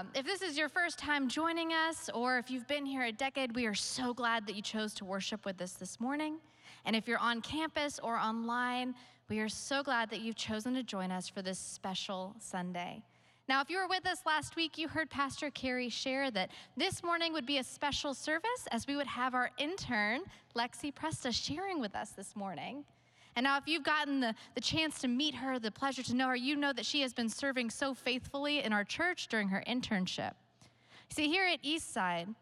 Um, if this is your first time joining us, or if you've been here a decade, we are so glad that you chose to worship with us this morning. And if you're on campus or online, we are so glad that you've chosen to join us for this special Sunday. Now, if you were with us last week, you heard Pastor Carey share that this morning would be a special service as we would have our intern, Lexi Presta, sharing with us this morning. And now, if you've gotten the, the chance to meet her, the pleasure to know her, you know that she has been serving so faithfully in our church during her internship. See, here at Eastside,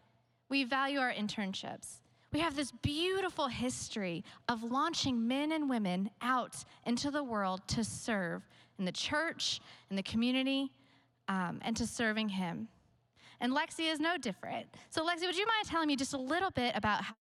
we value our internships. We have this beautiful history of launching men and women out into the world to serve in the church, in the community, um, and to serving Him. And Lexi is no different. So, Lexi, would you mind telling me just a little bit about how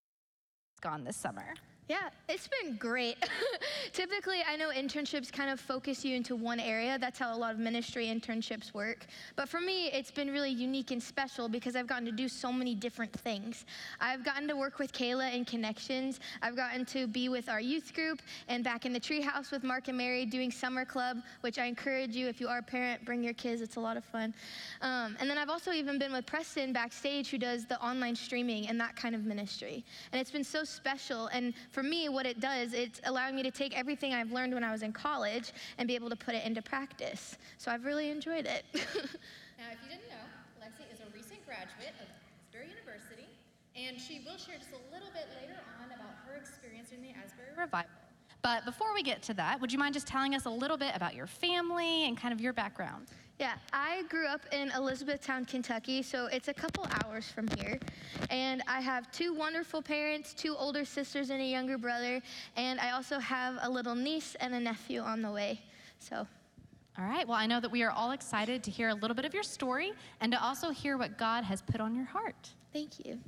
it's gone this summer? Yeah, it's been great. Typically, I know internships kind of focus you into one area. That's how a lot of ministry internships work. But for me, it's been really unique and special because I've gotten to do so many different things. I've gotten to work with Kayla in Connections. I've gotten to be with our youth group and back in the treehouse with Mark and Mary doing summer club, which I encourage you if you are a parent, bring your kids. It's a lot of fun. Um, and then I've also even been with Preston backstage, who does the online streaming and that kind of ministry. And it's been so special. And for me, what it does, it's allowing me to take everything I've learned when I was in college and be able to put it into practice. So I've really enjoyed it. now, if you didn't know, Lexi is a recent graduate of Asbury University, and she will share just a little bit later on about her experience in the Asbury Revival. But before we get to that, would you mind just telling us a little bit about your family and kind of your background? Yeah, I grew up in Elizabethtown, Kentucky, so it's a couple hours from here. And I have two wonderful parents, two older sisters, and a younger brother. And I also have a little niece and a nephew on the way. So. All right, well, I know that we are all excited to hear a little bit of your story and to also hear what God has put on your heart. Thank you.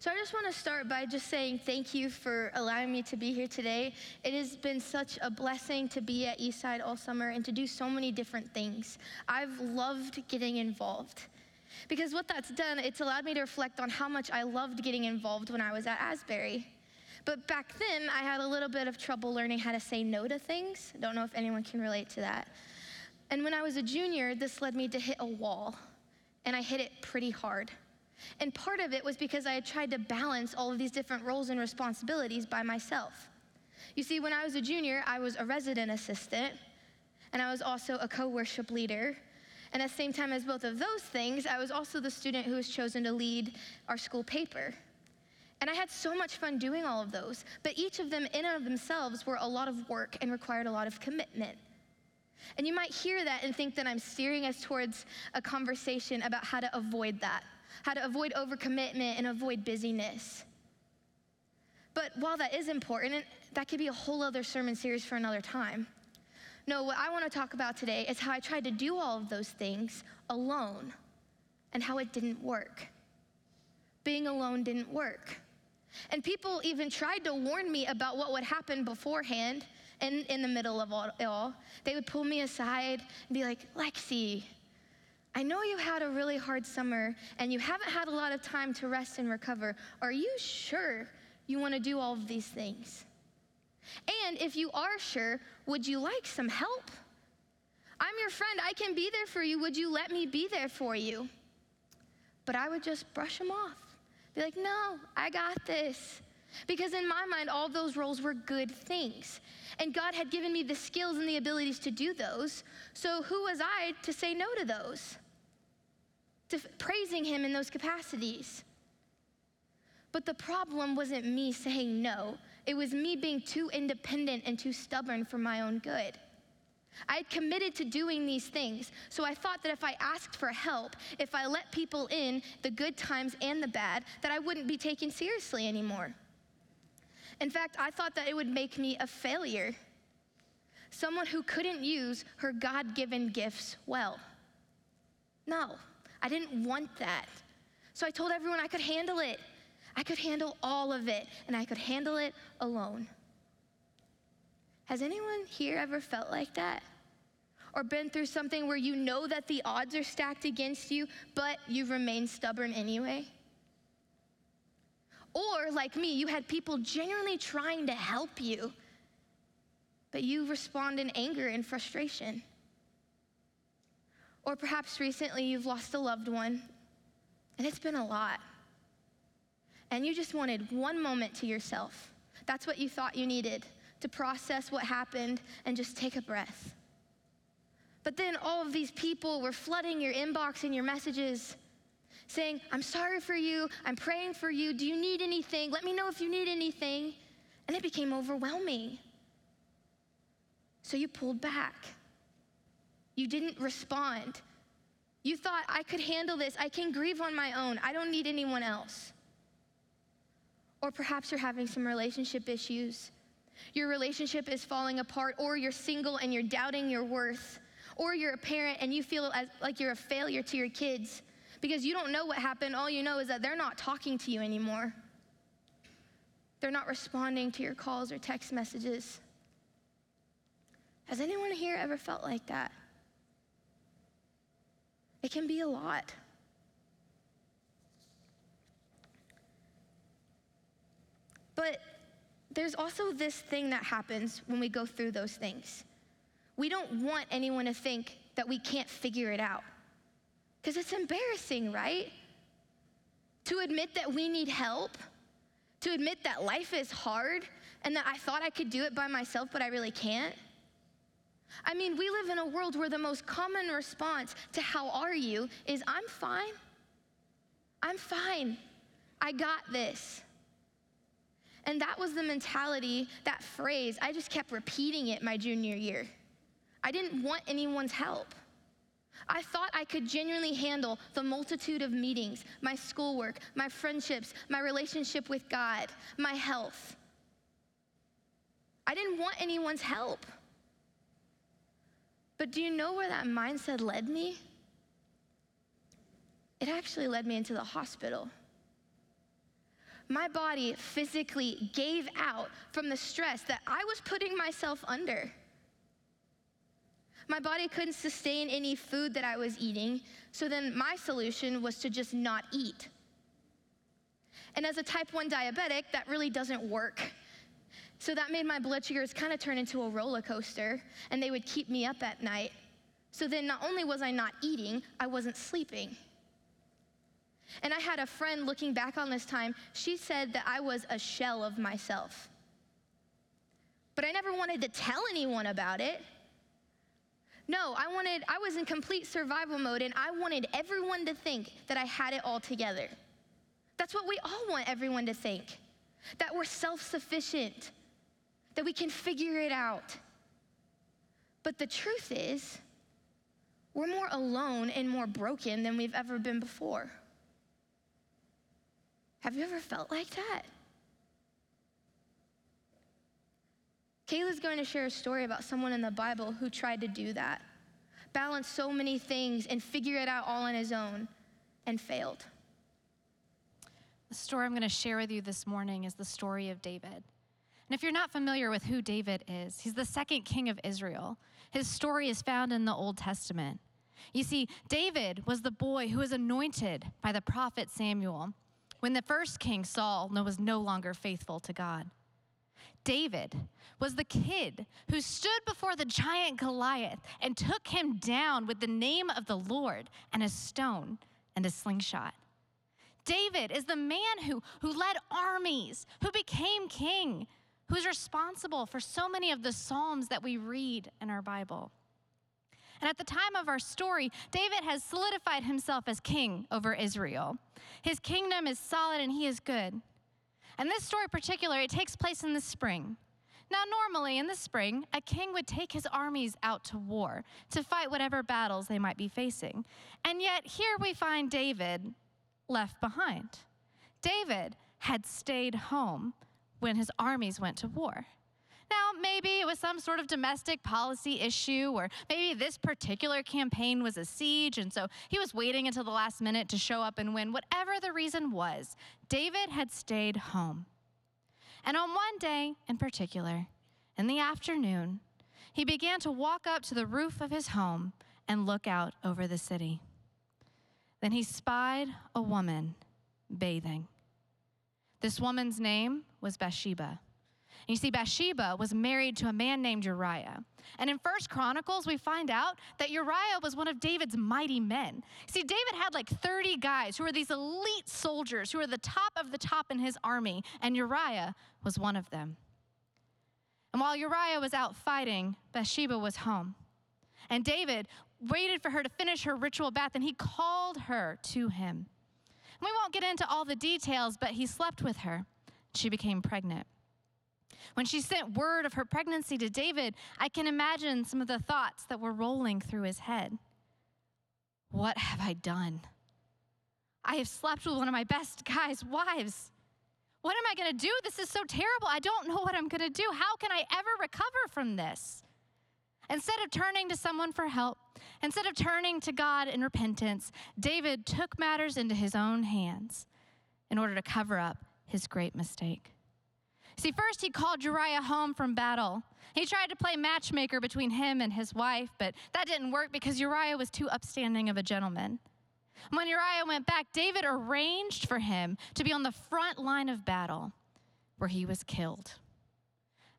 So I just want to start by just saying thank you for allowing me to be here today. It has been such a blessing to be at Eastside all summer and to do so many different things. I've loved getting involved. Because what that's done, it's allowed me to reflect on how much I loved getting involved when I was at Asbury. But back then, I had a little bit of trouble learning how to say no to things. Don't know if anyone can relate to that. And when I was a junior, this led me to hit a wall, and I hit it pretty hard. And part of it was because I had tried to balance all of these different roles and responsibilities by myself. You see, when I was a junior, I was a resident assistant, and I was also a co worship leader. And at the same time as both of those things, I was also the student who was chosen to lead our school paper. And I had so much fun doing all of those, but each of them, in and of themselves, were a lot of work and required a lot of commitment. And you might hear that and think that I'm steering us towards a conversation about how to avoid that how to avoid overcommitment and avoid busyness. But while that is important, that could be a whole other sermon series for another time. No, what I want to talk about today is how I tried to do all of those things alone and how it didn't work. Being alone didn't work. And people even tried to warn me about what would happen beforehand and in the middle of all, all. They would pull me aside and be like, Lexi, I know you had a really hard summer and you haven't had a lot of time to rest and recover. Are you sure you want to do all of these things? And if you are sure, would you like some help? I'm your friend. I can be there for you. Would you let me be there for you? But I would just brush them off. Be like, no, I got this. Because in my mind, all those roles were good things. And God had given me the skills and the abilities to do those. So who was I to say no to those? to praising Him in those capacities. But the problem wasn't me saying no, it was me being too independent and too stubborn for my own good. I had committed to doing these things, so I thought that if I asked for help, if I let people in, the good times and the bad, that I wouldn't be taken seriously anymore. In fact, I thought that it would make me a failure, someone who couldn't use her God given gifts well. No. I didn't want that. So I told everyone I could handle it. I could handle all of it, and I could handle it alone. Has anyone here ever felt like that? Or been through something where you know that the odds are stacked against you, but you remain stubborn anyway? Or, like me, you had people genuinely trying to help you, but you respond in anger and frustration. Or perhaps recently you've lost a loved one, and it's been a lot. And you just wanted one moment to yourself. That's what you thought you needed to process what happened and just take a breath. But then all of these people were flooding your inbox and your messages saying, I'm sorry for you. I'm praying for you. Do you need anything? Let me know if you need anything. And it became overwhelming. So you pulled back. You didn't respond. You thought, I could handle this. I can grieve on my own. I don't need anyone else. Or perhaps you're having some relationship issues. Your relationship is falling apart, or you're single and you're doubting your worth, or you're a parent and you feel as, like you're a failure to your kids because you don't know what happened. All you know is that they're not talking to you anymore. They're not responding to your calls or text messages. Has anyone here ever felt like that? It can be a lot. But there's also this thing that happens when we go through those things. We don't want anyone to think that we can't figure it out. Because it's embarrassing, right? To admit that we need help, to admit that life is hard and that I thought I could do it by myself, but I really can't. I mean, we live in a world where the most common response to how are you is I'm fine. I'm fine. I got this. And that was the mentality, that phrase. I just kept repeating it my junior year. I didn't want anyone's help. I thought I could genuinely handle the multitude of meetings, my schoolwork, my friendships, my relationship with God, my health. I didn't want anyone's help. But do you know where that mindset led me? It actually led me into the hospital. My body physically gave out from the stress that I was putting myself under. My body couldn't sustain any food that I was eating, so then my solution was to just not eat. And as a type 1 diabetic, that really doesn't work. So that made my blood sugars kind of turn into a roller coaster, and they would keep me up at night. So then not only was I not eating, I wasn't sleeping. And I had a friend looking back on this time, she said that I was a shell of myself. But I never wanted to tell anyone about it. No, I wanted, I was in complete survival mode and I wanted everyone to think that I had it all together. That's what we all want everyone to think that we're self sufficient, that we can figure it out. But the truth is, we're more alone and more broken than we've ever been before. Have you ever felt like that? Kayla's going to share a story about someone in the Bible who tried to do that, balance so many things and figure it out all on his own and failed. The story I'm going to share with you this morning is the story of David. And if you're not familiar with who David is, he's the second king of Israel. His story is found in the Old Testament. You see, David was the boy who was anointed by the prophet Samuel when the first king Saul was no longer faithful to God. David was the kid who stood before the giant Goliath and took him down with the name of the Lord and a stone and a slingshot. David is the man who, who led armies, who became king, who's responsible for so many of the Psalms that we read in our Bible. And at the time of our story, David has solidified himself as king over Israel. His kingdom is solid and he is good. And this story, particular, it takes place in the spring. Now, normally in the spring, a king would take his armies out to war to fight whatever battles they might be facing. And yet, here we find David left behind. David had stayed home when his armies went to war. Now, maybe it was some sort of domestic policy issue, or maybe this particular campaign was a siege, and so he was waiting until the last minute to show up and win. Whatever the reason was, David had stayed home. And on one day in particular, in the afternoon, he began to walk up to the roof of his home and look out over the city. Then he spied a woman bathing. This woman's name was Bathsheba. And you see, Bathsheba was married to a man named Uriah. And in First Chronicles, we find out that Uriah was one of David's mighty men. See, David had like 30 guys who were these elite soldiers who were the top of the top in his army, and Uriah was one of them. And while Uriah was out fighting, Bathsheba was home. And David waited for her to finish her ritual bath, and he called her to him. We won't get into all the details, but he slept with her. She became pregnant. When she sent word of her pregnancy to David, I can imagine some of the thoughts that were rolling through his head. What have I done? I have slept with one of my best guys' wives. What am I going to do? This is so terrible. I don't know what I'm going to do. How can I ever recover from this? Instead of turning to someone for help, instead of turning to God in repentance, David took matters into his own hands in order to cover up his great mistake. See, first he called Uriah home from battle. He tried to play matchmaker between him and his wife, but that didn't work because Uriah was too upstanding of a gentleman. When Uriah went back, David arranged for him to be on the front line of battle where he was killed.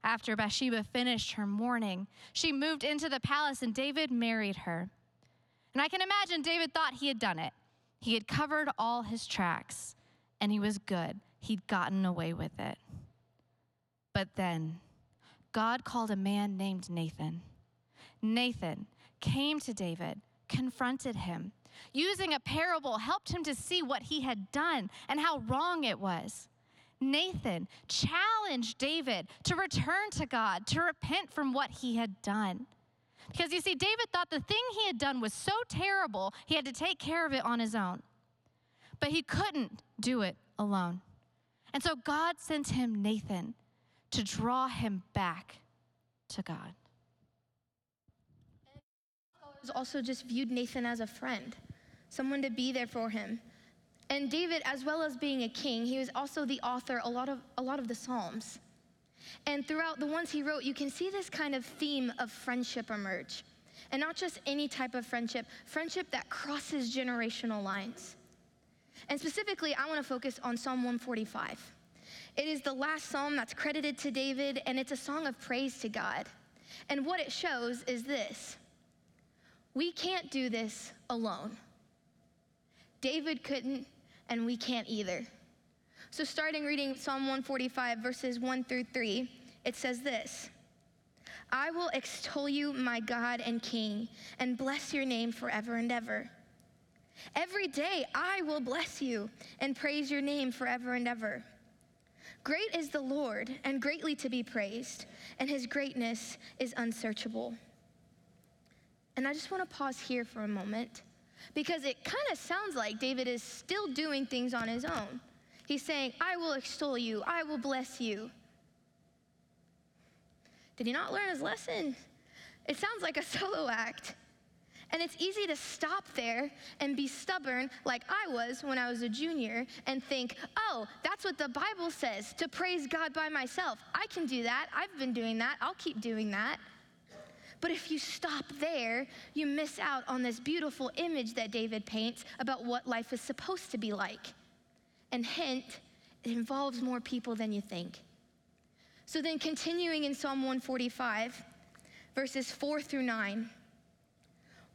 After Bathsheba finished her mourning, she moved into the palace and David married her. And I can imagine David thought he had done it. He had covered all his tracks and he was good. He'd gotten away with it. But then God called a man named Nathan. Nathan came to David, confronted him, using a parable, helped him to see what he had done and how wrong it was. Nathan challenged David to return to God, to repent from what he had done. Because you see, David thought the thing he had done was so terrible, he had to take care of it on his own. But he couldn't do it alone. And so God sent him Nathan to draw him back to God. Scholars also just viewed Nathan as a friend, someone to be there for him. And David, as well as being a king, he was also the author a lot of a lot of the Psalms. And throughout the ones he wrote, you can see this kind of theme of friendship emerge. And not just any type of friendship, friendship that crosses generational lines. And specifically, I want to focus on Psalm 145. It is the last psalm that's credited to David, and it's a song of praise to God. And what it shows is this we can't do this alone. David couldn't, and we can't either. So, starting reading Psalm 145, verses 1 through 3, it says this I will extol you, my God and King, and bless your name forever and ever. Every day I will bless you and praise your name forever and ever. Great is the Lord, and greatly to be praised, and his greatness is unsearchable. And I just want to pause here for a moment because it kind of sounds like David is still doing things on his own. He's saying, I will extol you, I will bless you. Did he not learn his lesson? It sounds like a solo act. And it's easy to stop there and be stubborn, like I was when I was a junior, and think, oh, that's what the Bible says to praise God by myself. I can do that. I've been doing that. I'll keep doing that. But if you stop there, you miss out on this beautiful image that David paints about what life is supposed to be like. And hint, it involves more people than you think. So then, continuing in Psalm 145, verses 4 through 9.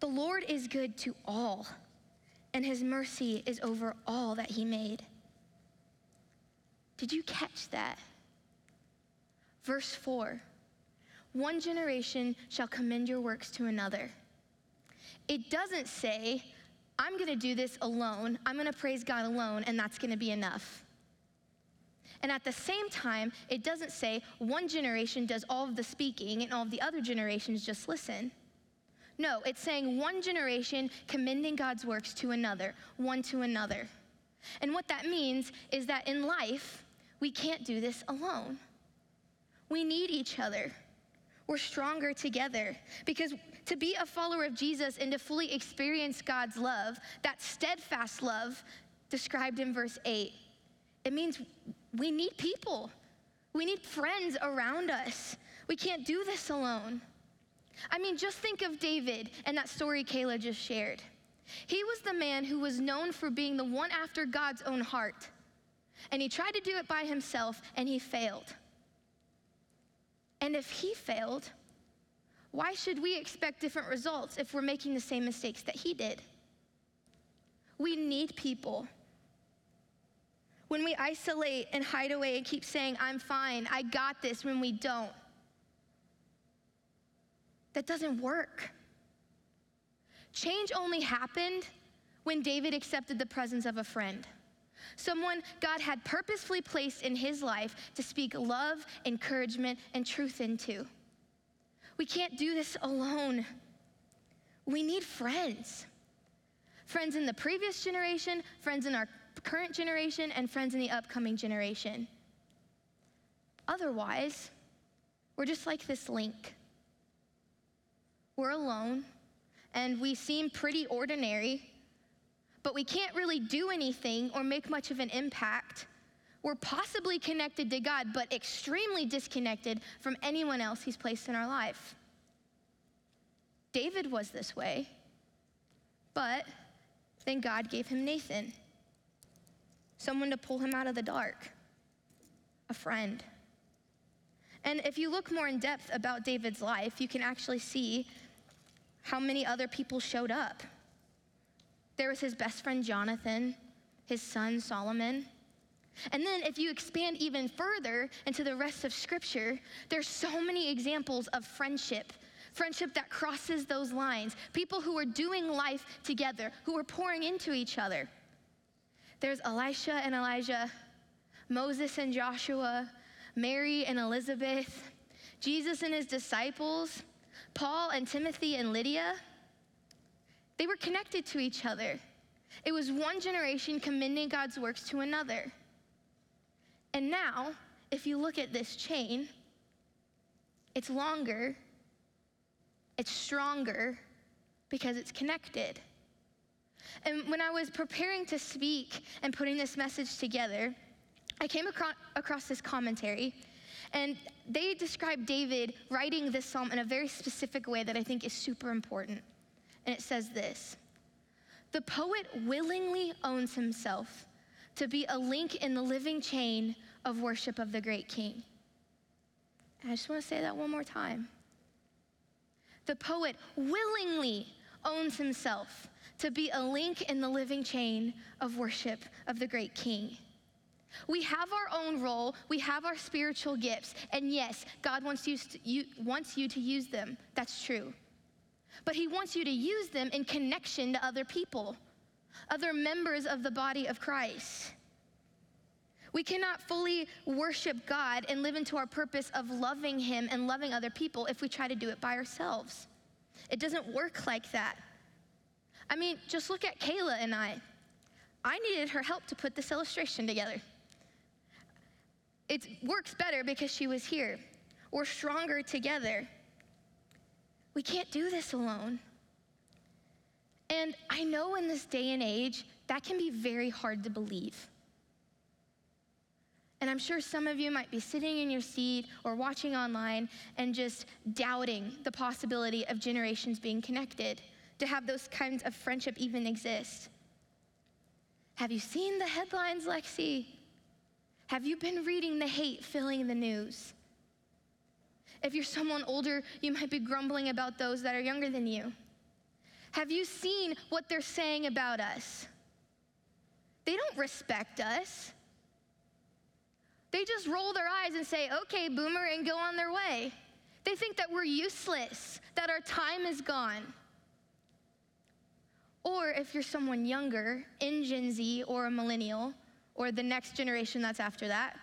The Lord is good to all, and his mercy is over all that he made. Did you catch that? Verse 4 One generation shall commend your works to another. It doesn't say, I'm going to do this alone, I'm going to praise God alone, and that's going to be enough. And at the same time, it doesn't say one generation does all of the speaking and all of the other generations just listen. No, it's saying one generation commending God's works to another, one to another. And what that means is that in life, we can't do this alone. We need each other. We're stronger together because to be a follower of Jesus and to fully experience God's love, that steadfast love described in verse 8, it means we need people. We need friends around us. We can't do this alone. I mean, just think of David and that story Kayla just shared. He was the man who was known for being the one after God's own heart. And he tried to do it by himself and he failed. And if he failed, why should we expect different results if we're making the same mistakes that he did? We need people. When we isolate and hide away and keep saying, I'm fine, I got this, when we don't, that doesn't work. Change only happened when David accepted the presence of a friend. Someone God had purposefully placed in his life to speak love, encouragement, and truth into. We can't do this alone. We need friends. Friends in the previous generation, friends in our current generation, and friends in the upcoming generation. Otherwise, we're just like this link. We're alone, and we seem pretty ordinary, but we can't really do anything or make much of an impact. We're possibly connected to God, but extremely disconnected from anyone else He's placed in our life. David was this way, but then God gave him Nathan someone to pull him out of the dark, a friend. And if you look more in depth about David's life, you can actually see how many other people showed up. There was his best friend Jonathan, his son Solomon. And then if you expand even further into the rest of scripture, there's so many examples of friendship. Friendship that crosses those lines. People who are doing life together, who are pouring into each other. There's Elisha and Elijah, Moses and Joshua, Mary and Elizabeth, Jesus and his disciples, Paul and Timothy and Lydia. They were connected to each other. It was one generation commending God's works to another. And now, if you look at this chain, it's longer, it's stronger because it's connected. And when I was preparing to speak and putting this message together, I came across, across this commentary, and they describe David writing this psalm in a very specific way that I think is super important. And it says this The poet willingly owns himself to be a link in the living chain of worship of the great king. And I just want to say that one more time. The poet willingly owns himself to be a link in the living chain of worship of the great king. We have our own role, we have our spiritual gifts, and yes, God wants you, to, you, wants you to use them. That's true. But He wants you to use them in connection to other people, other members of the body of Christ. We cannot fully worship God and live into our purpose of loving Him and loving other people if we try to do it by ourselves. It doesn't work like that. I mean, just look at Kayla and I. I needed her help to put this illustration together. It works better because she was here. We're stronger together. We can't do this alone. And I know in this day and age, that can be very hard to believe. And I'm sure some of you might be sitting in your seat or watching online and just doubting the possibility of generations being connected, to have those kinds of friendship even exist. Have you seen the headlines, Lexi? Have you been reading the hate filling the news? If you're someone older, you might be grumbling about those that are younger than you. Have you seen what they're saying about us? They don't respect us. They just roll their eyes and say, okay, boomer, and go on their way. They think that we're useless, that our time is gone. Or if you're someone younger, in Gen Z or a millennial, or the next generation that's after that,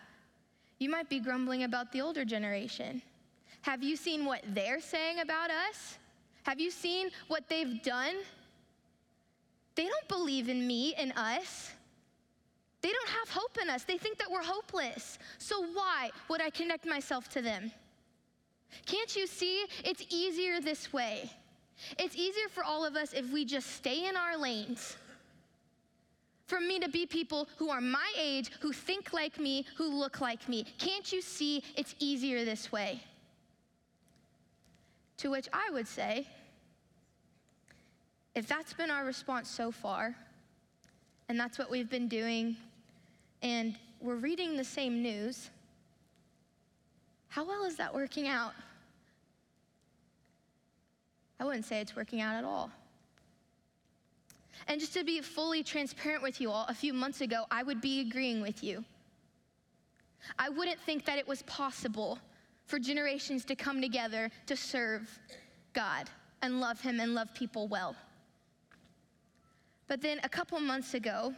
you might be grumbling about the older generation. Have you seen what they're saying about us? Have you seen what they've done? They don't believe in me and us. They don't have hope in us. They think that we're hopeless. So why would I connect myself to them? Can't you see? It's easier this way. It's easier for all of us if we just stay in our lanes. For me to be people who are my age, who think like me, who look like me. Can't you see it's easier this way? To which I would say, if that's been our response so far, and that's what we've been doing, and we're reading the same news, how well is that working out? I wouldn't say it's working out at all. And just to be fully transparent with you all, a few months ago, I would be agreeing with you. I wouldn't think that it was possible for generations to come together to serve God and love Him and love people well. But then a couple months ago,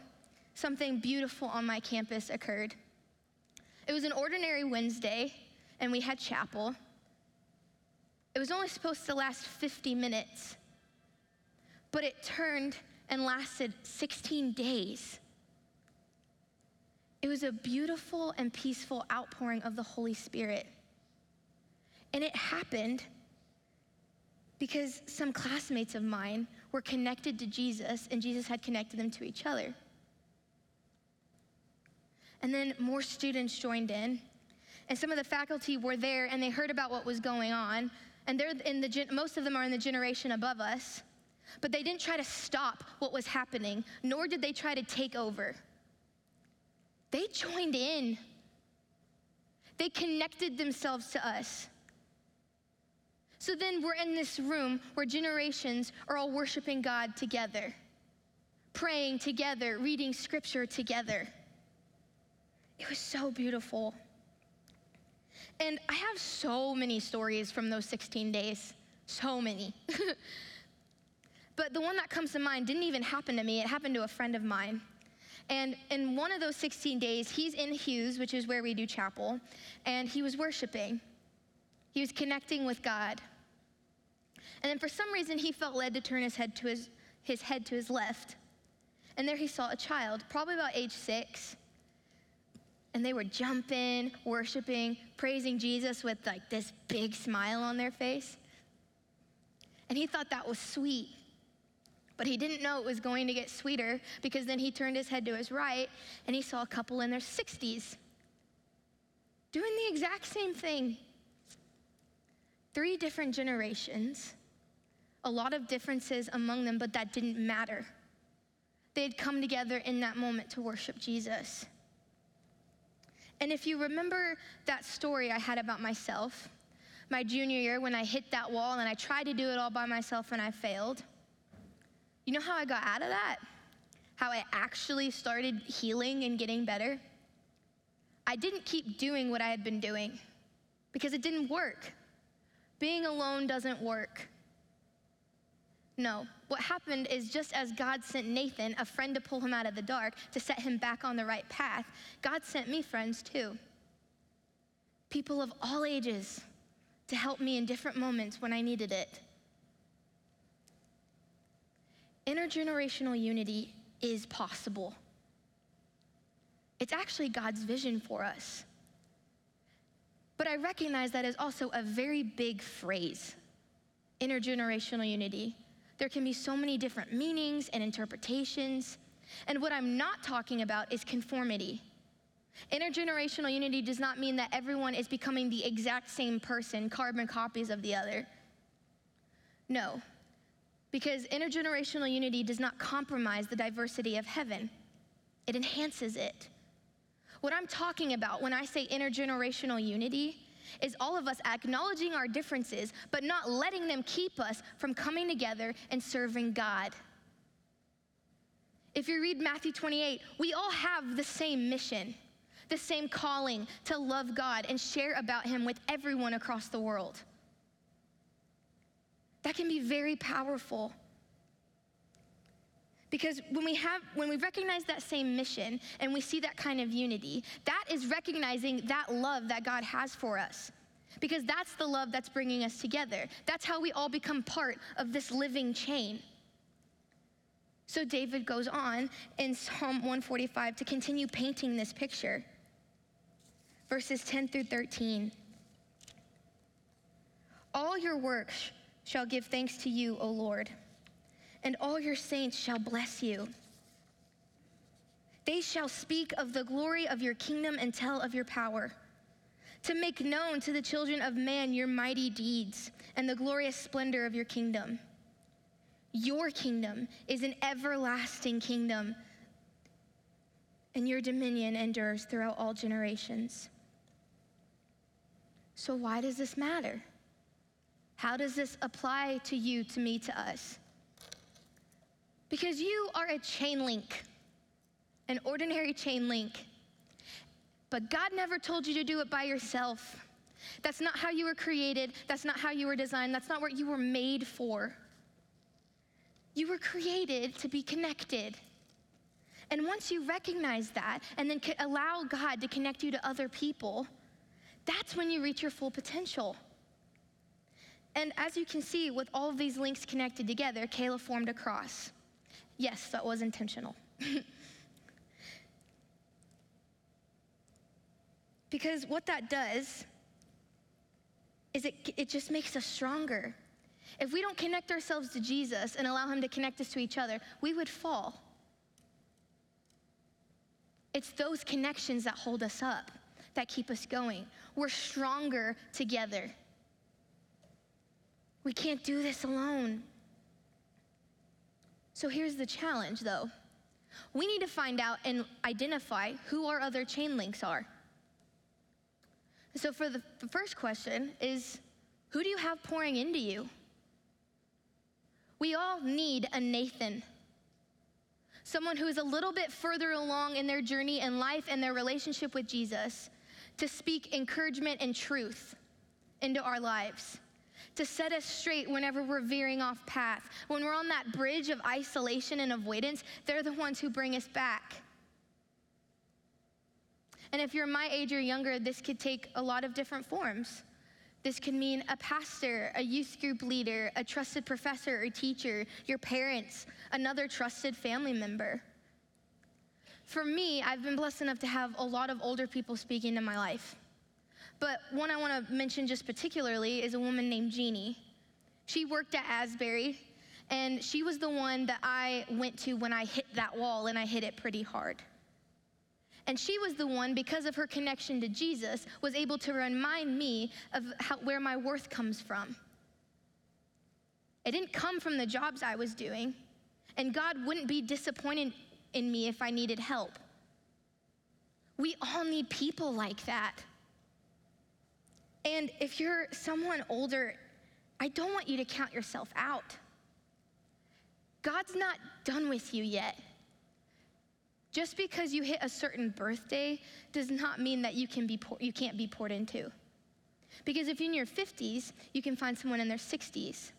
something beautiful on my campus occurred. It was an ordinary Wednesday, and we had chapel. It was only supposed to last 50 minutes, but it turned and lasted 16 days. It was a beautiful and peaceful outpouring of the Holy Spirit. And it happened because some classmates of mine were connected to Jesus, and Jesus had connected them to each other. And then more students joined in, and some of the faculty were there, and they heard about what was going on. And they're in the most of them are in the generation above us, but they didn't try to stop what was happening, nor did they try to take over. They joined in. They connected themselves to us. So then we're in this room where generations are all worshiping God together, praying together, reading scripture together. It was so beautiful. And I have so many stories from those 16 days, so many. but the one that comes to mind didn't even happen to me, it happened to a friend of mine. And in one of those 16 days, he's in Hughes, which is where we do chapel, and he was worshiping. He was connecting with God. And then for some reason, he felt led to turn his head to his, his head to his left. And there he saw a child, probably about age six. And they were jumping, worshiping, praising Jesus with like this big smile on their face. And he thought that was sweet. But he didn't know it was going to get sweeter because then he turned his head to his right and he saw a couple in their 60s doing the exact same thing. Three different generations, a lot of differences among them, but that didn't matter. They had come together in that moment to worship Jesus. And if you remember that story I had about myself, my junior year when I hit that wall and I tried to do it all by myself and I failed, you know how I got out of that? How I actually started healing and getting better? I didn't keep doing what I had been doing because it didn't work. Being alone doesn't work. No, what happened is just as God sent Nathan, a friend to pull him out of the dark, to set him back on the right path, God sent me friends too. People of all ages to help me in different moments when I needed it. Intergenerational unity is possible. It's actually God's vision for us. But I recognize that is also a very big phrase intergenerational unity. There can be so many different meanings and interpretations. And what I'm not talking about is conformity. Intergenerational unity does not mean that everyone is becoming the exact same person, carbon copies of the other. No, because intergenerational unity does not compromise the diversity of heaven, it enhances it. What I'm talking about when I say intergenerational unity is all of us acknowledging our differences, but not letting them keep us from coming together and serving God. If you read Matthew 28, we all have the same mission, the same calling to love God and share about Him with everyone across the world. That can be very powerful. Because when we have when we recognize that same mission and we see that kind of unity, that is recognizing that love that God has for us. Because that's the love that's bringing us together. That's how we all become part of this living chain. So David goes on in Psalm 145 to continue painting this picture. Verses 10 through 13. All your works shall give thanks to you, O Lord, and all your saints shall bless you. They shall speak of the glory of your kingdom and tell of your power, to make known to the children of man your mighty deeds and the glorious splendor of your kingdom. Your kingdom is an everlasting kingdom, and your dominion endures throughout all generations. So, why does this matter? How does this apply to you, to me, to us? Because you are a chain link, an ordinary chain link. But God never told you to do it by yourself. That's not how you were created. That's not how you were designed. That's not what you were made for. You were created to be connected. And once you recognize that and then allow God to connect you to other people, that's when you reach your full potential. And as you can see, with all of these links connected together, Kayla formed a cross. Yes, that was intentional. because what that does is it, it just makes us stronger. If we don't connect ourselves to Jesus and allow Him to connect us to each other, we would fall. It's those connections that hold us up, that keep us going. We're stronger together. We can't do this alone. So here's the challenge, though. We need to find out and identify who our other chain links are. So, for the, the first question is who do you have pouring into you? We all need a Nathan. Someone who is a little bit further along in their journey in life and their relationship with Jesus to speak encouragement and truth into our lives, to set us straight whenever we're veering off path. When we're on that bridge of isolation and avoidance, they're the ones who bring us back. And if you're my age or younger, this could take a lot of different forms. This could mean a pastor, a youth group leader, a trusted professor or teacher, your parents, another trusted family member. For me, I've been blessed enough to have a lot of older people speaking in my life. But one I want to mention just particularly is a woman named Jeannie. She worked at Asbury, and she was the one that I went to when I hit that wall, and I hit it pretty hard. And she was the one, because of her connection to Jesus, was able to remind me of how, where my worth comes from. It didn't come from the jobs I was doing, and God wouldn't be disappointed in me if I needed help. We all need people like that. And if you're someone older, I don't want you to count yourself out. God's not done with you yet. Just because you hit a certain birthday does not mean that you, can be pour, you can't be poured into. Because if you're in your 50s, you can find someone in their 60s.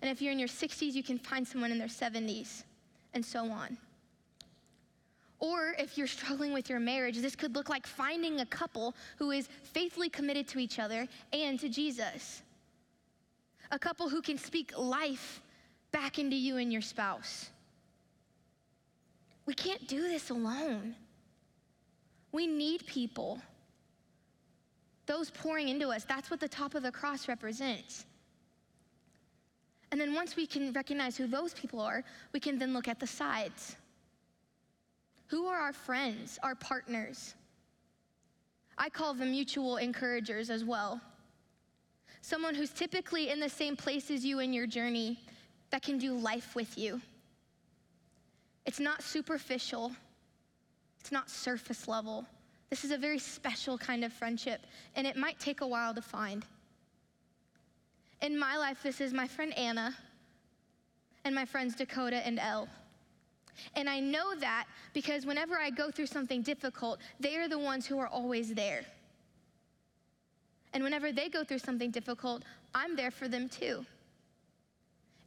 And if you're in your 60s, you can find someone in their 70s, and so on. Or if you're struggling with your marriage, this could look like finding a couple who is faithfully committed to each other and to Jesus. A couple who can speak life back into you and your spouse. We can't do this alone. We need people. Those pouring into us, that's what the top of the cross represents. And then once we can recognize who those people are, we can then look at the sides. Who are our friends, our partners? I call them mutual encouragers as well. Someone who's typically in the same place as you in your journey that can do life with you. It's not superficial, it's not surface level. This is a very special kind of friendship, and it might take a while to find. In my life, this is my friend Anna and my friends Dakota and Elle. And I know that because whenever I go through something difficult, they are the ones who are always there. And whenever they go through something difficult, I'm there for them too.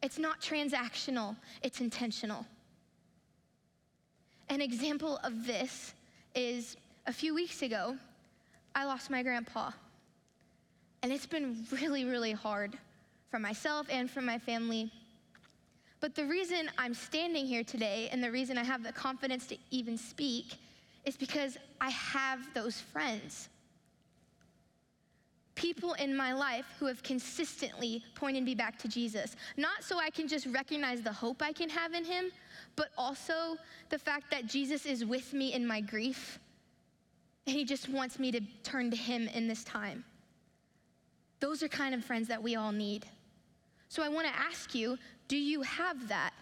It's not transactional, it's intentional. An example of this is a few weeks ago, I lost my grandpa. And it's been really, really hard for myself and for my family. But the reason I'm standing here today and the reason I have the confidence to even speak is because I have those friends. People in my life who have consistently pointed me back to Jesus. Not so I can just recognize the hope I can have in Him, but also the fact that Jesus is with me in my grief and He just wants me to turn to Him in this time. Those are kind of friends that we all need. So I want to ask you do you have that?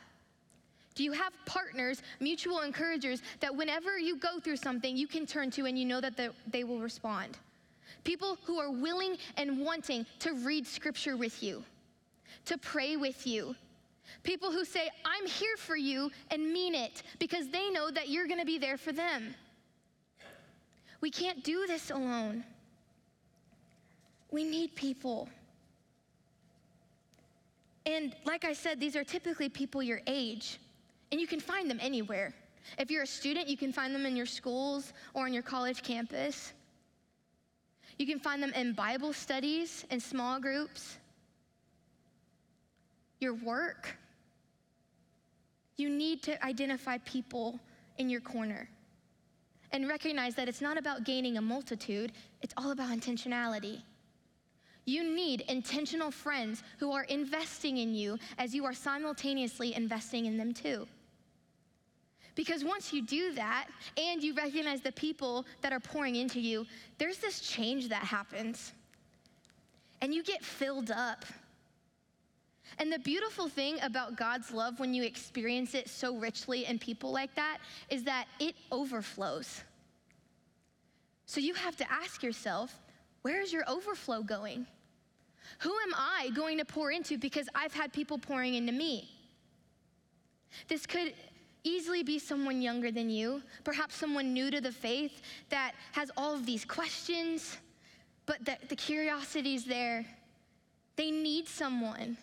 Do you have partners, mutual encouragers, that whenever you go through something, you can turn to and you know that they will respond? People who are willing and wanting to read scripture with you, to pray with you. People who say, I'm here for you and mean it because they know that you're going to be there for them. We can't do this alone. We need people. And like I said, these are typically people your age, and you can find them anywhere. If you're a student, you can find them in your schools or on your college campus. You can find them in Bible studies and small groups, your work. You need to identify people in your corner and recognize that it's not about gaining a multitude, it's all about intentionality. You need intentional friends who are investing in you as you are simultaneously investing in them too. Because once you do that and you recognize the people that are pouring into you, there's this change that happens. And you get filled up. And the beautiful thing about God's love when you experience it so richly in people like that is that it overflows. So you have to ask yourself, where is your overflow going? Who am I going to pour into because I've had people pouring into me? This could easily be someone younger than you, perhaps someone new to the faith that has all of these questions, but the, the curiosity's there. They need someone.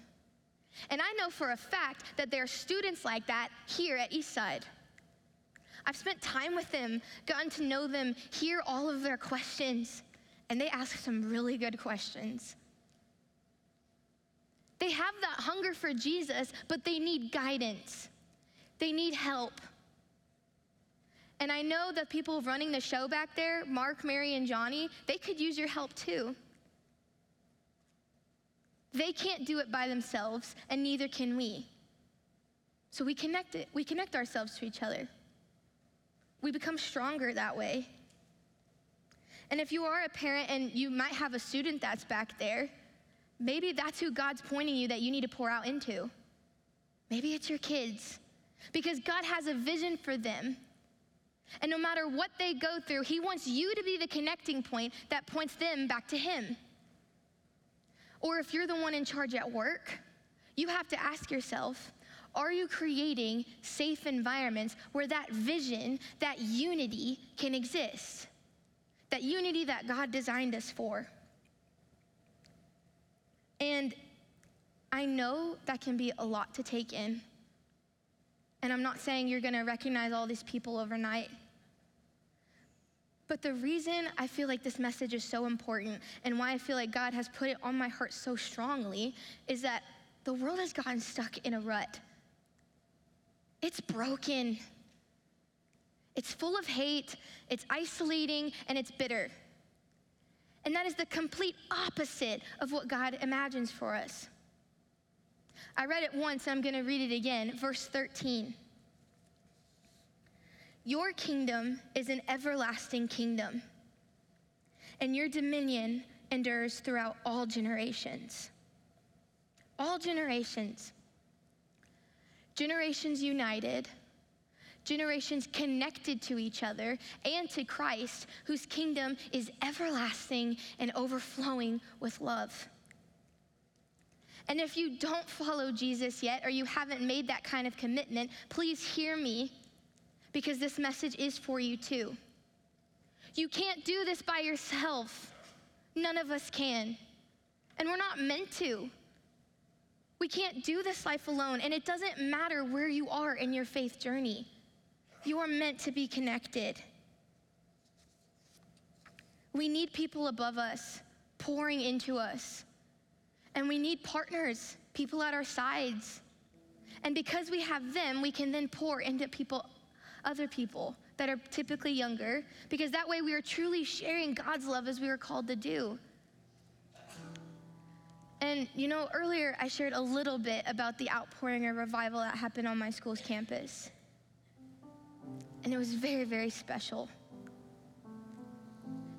And I know for a fact that there are students like that here at East Side. I've spent time with them, gotten to know them, hear all of their questions, and they ask some really good questions. They have that hunger for Jesus, but they need guidance. They need help. And I know that people running the show back there, Mark, Mary, and Johnny, they could use your help too. They can't do it by themselves, and neither can we. So we connect it. We connect ourselves to each other. We become stronger that way. And if you are a parent and you might have a student that's back there, maybe that's who God's pointing you that you need to pour out into. Maybe it's your kids, because God has a vision for them. And no matter what they go through, He wants you to be the connecting point that points them back to Him. Or if you're the one in charge at work, you have to ask yourself are you creating safe environments where that vision, that unity can exist? That unity that God designed us for. And I know that can be a lot to take in. And I'm not saying you're gonna recognize all these people overnight. But the reason I feel like this message is so important and why I feel like God has put it on my heart so strongly is that the world has gotten stuck in a rut. It's broken. It's full of hate, it's isolating, and it's bitter. And that is the complete opposite of what God imagines for us. I read it once, I'm going to read it again. Verse 13. Your kingdom is an everlasting kingdom, and your dominion endures throughout all generations. All generations generations united, generations connected to each other and to Christ, whose kingdom is everlasting and overflowing with love. And if you don't follow Jesus yet, or you haven't made that kind of commitment, please hear me because this message is for you too. You can't do this by yourself. None of us can. And we're not meant to. We can't do this life alone, and it doesn't matter where you are in your faith journey. You are meant to be connected. We need people above us pouring into us, and we need partners, people at our sides. And because we have them, we can then pour into people, other people that are typically younger, because that way we are truly sharing God's love as we were called to do. And you know, earlier I shared a little bit about the outpouring of revival that happened on my school's campus. And it was very, very special.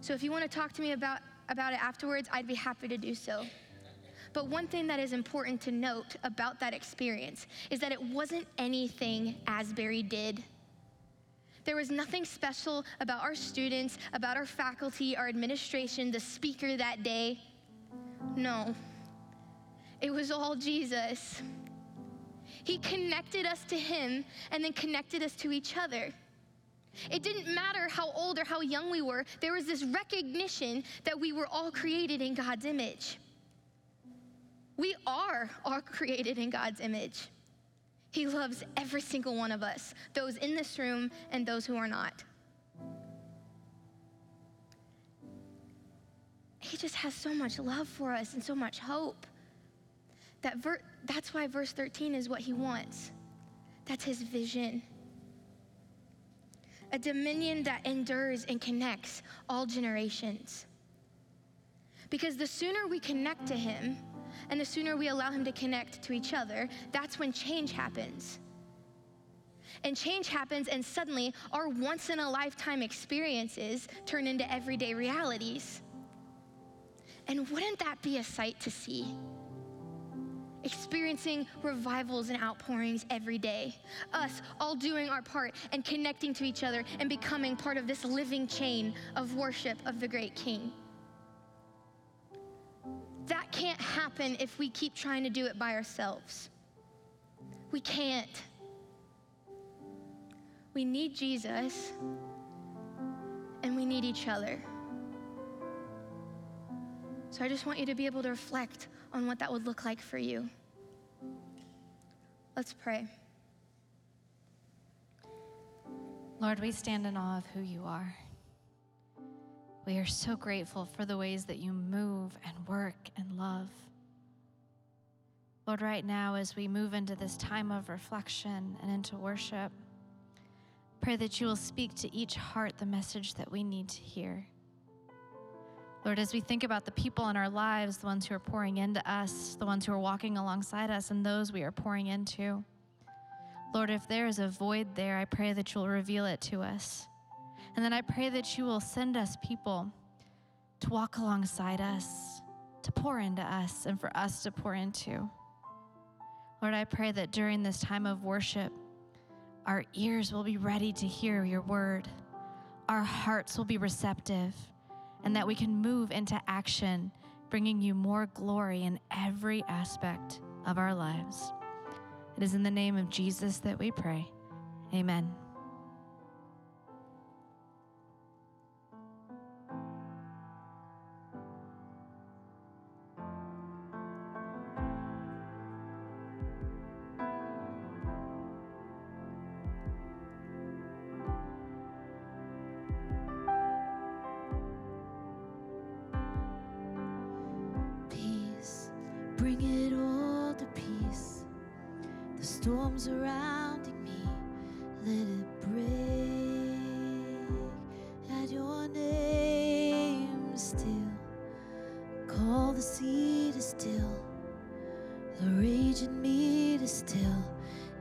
So if you want to talk to me about, about it afterwards, I'd be happy to do so. But one thing that is important to note about that experience is that it wasn't anything Asbury did. There was nothing special about our students, about our faculty, our administration, the speaker that day. No, it was all Jesus. He connected us to Him and then connected us to each other. It didn't matter how old or how young we were, there was this recognition that we were all created in God's image. We are all created in God's image. He loves every single one of us, those in this room and those who are not. He just has so much love for us and so much hope. That ver- that's why verse 13 is what he wants. That's his vision. A dominion that endures and connects all generations. Because the sooner we connect to him, and the sooner we allow him to connect to each other, that's when change happens. And change happens, and suddenly our once in a lifetime experiences turn into everyday realities. And wouldn't that be a sight to see? Experiencing revivals and outpourings every day. Us all doing our part and connecting to each other and becoming part of this living chain of worship of the great King. That can't happen if we keep trying to do it by ourselves. We can't. We need Jesus and we need each other. So I just want you to be able to reflect on what that would look like for you. Let's pray. Lord, we stand in awe of who you are. We are so grateful for the ways that you move and work and love. Lord, right now, as we move into this time of reflection and into worship, pray that you will speak to each heart the message that we need to hear. Lord, as we think about the people in our lives, the ones who are pouring into us, the ones who are walking alongside us, and those we are pouring into, Lord, if there is a void there, I pray that you'll reveal it to us. And then I pray that you will send us people to walk alongside us, to pour into us, and for us to pour into. Lord, I pray that during this time of worship, our ears will be ready to hear your word, our hearts will be receptive and that we can move into action, bringing you more glory in every aspect of our lives. It is in the name of Jesus that we pray. Amen. Name still. Call the sea to still, the rage in me to still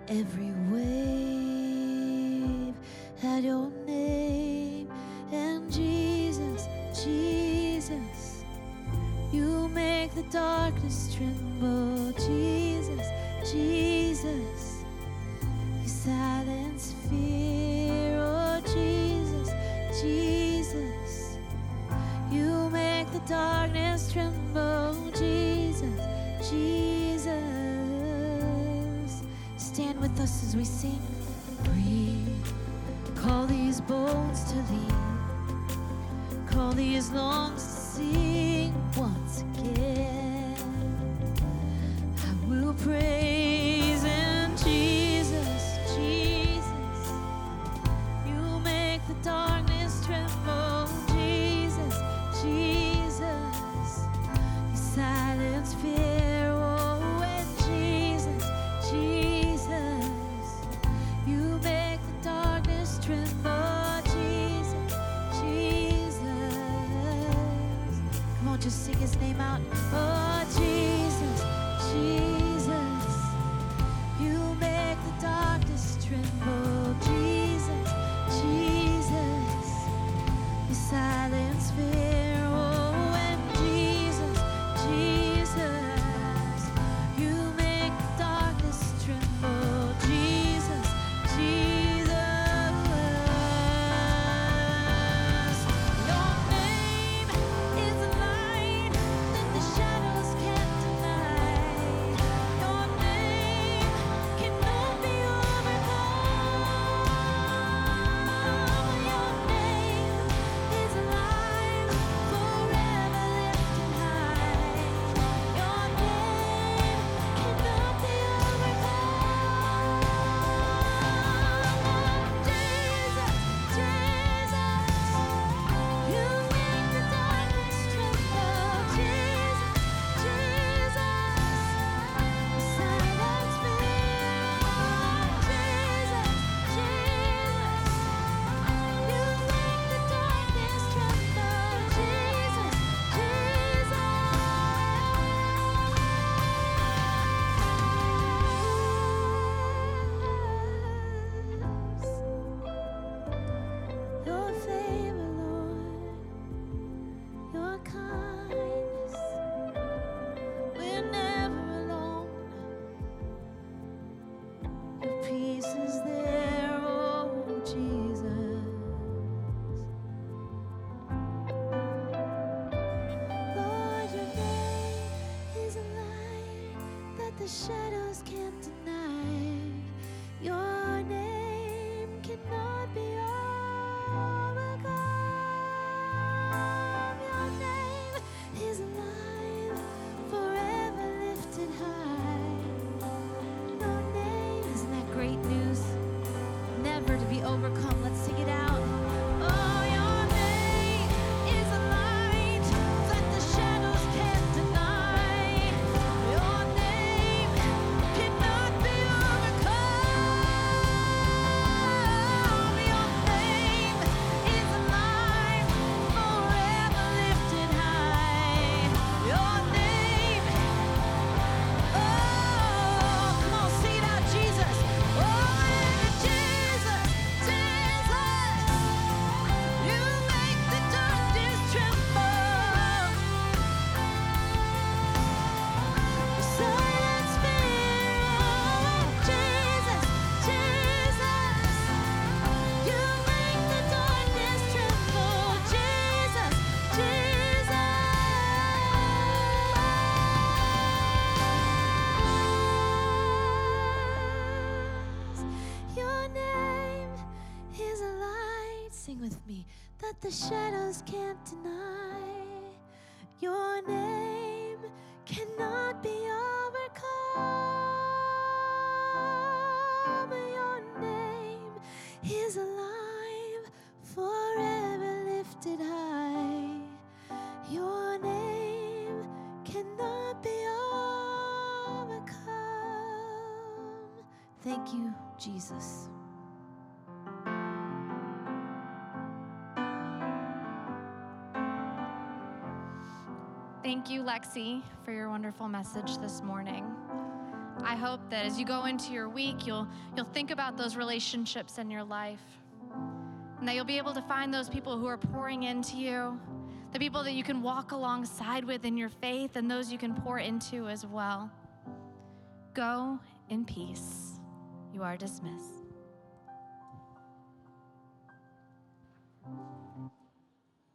every wave at your the shadows can't deny. Your name cannot be overcome. Your name is alive, forever lifted high. Your name cannot be overcome. Thank you, Jesus. Lexi, for your wonderful message this morning. I hope that as you go into your week, you'll, you'll think about those relationships in your life and that you'll be able to find those people who are pouring into you, the people that you can walk alongside with in your faith, and those you can pour into as well. Go in peace. You are dismissed.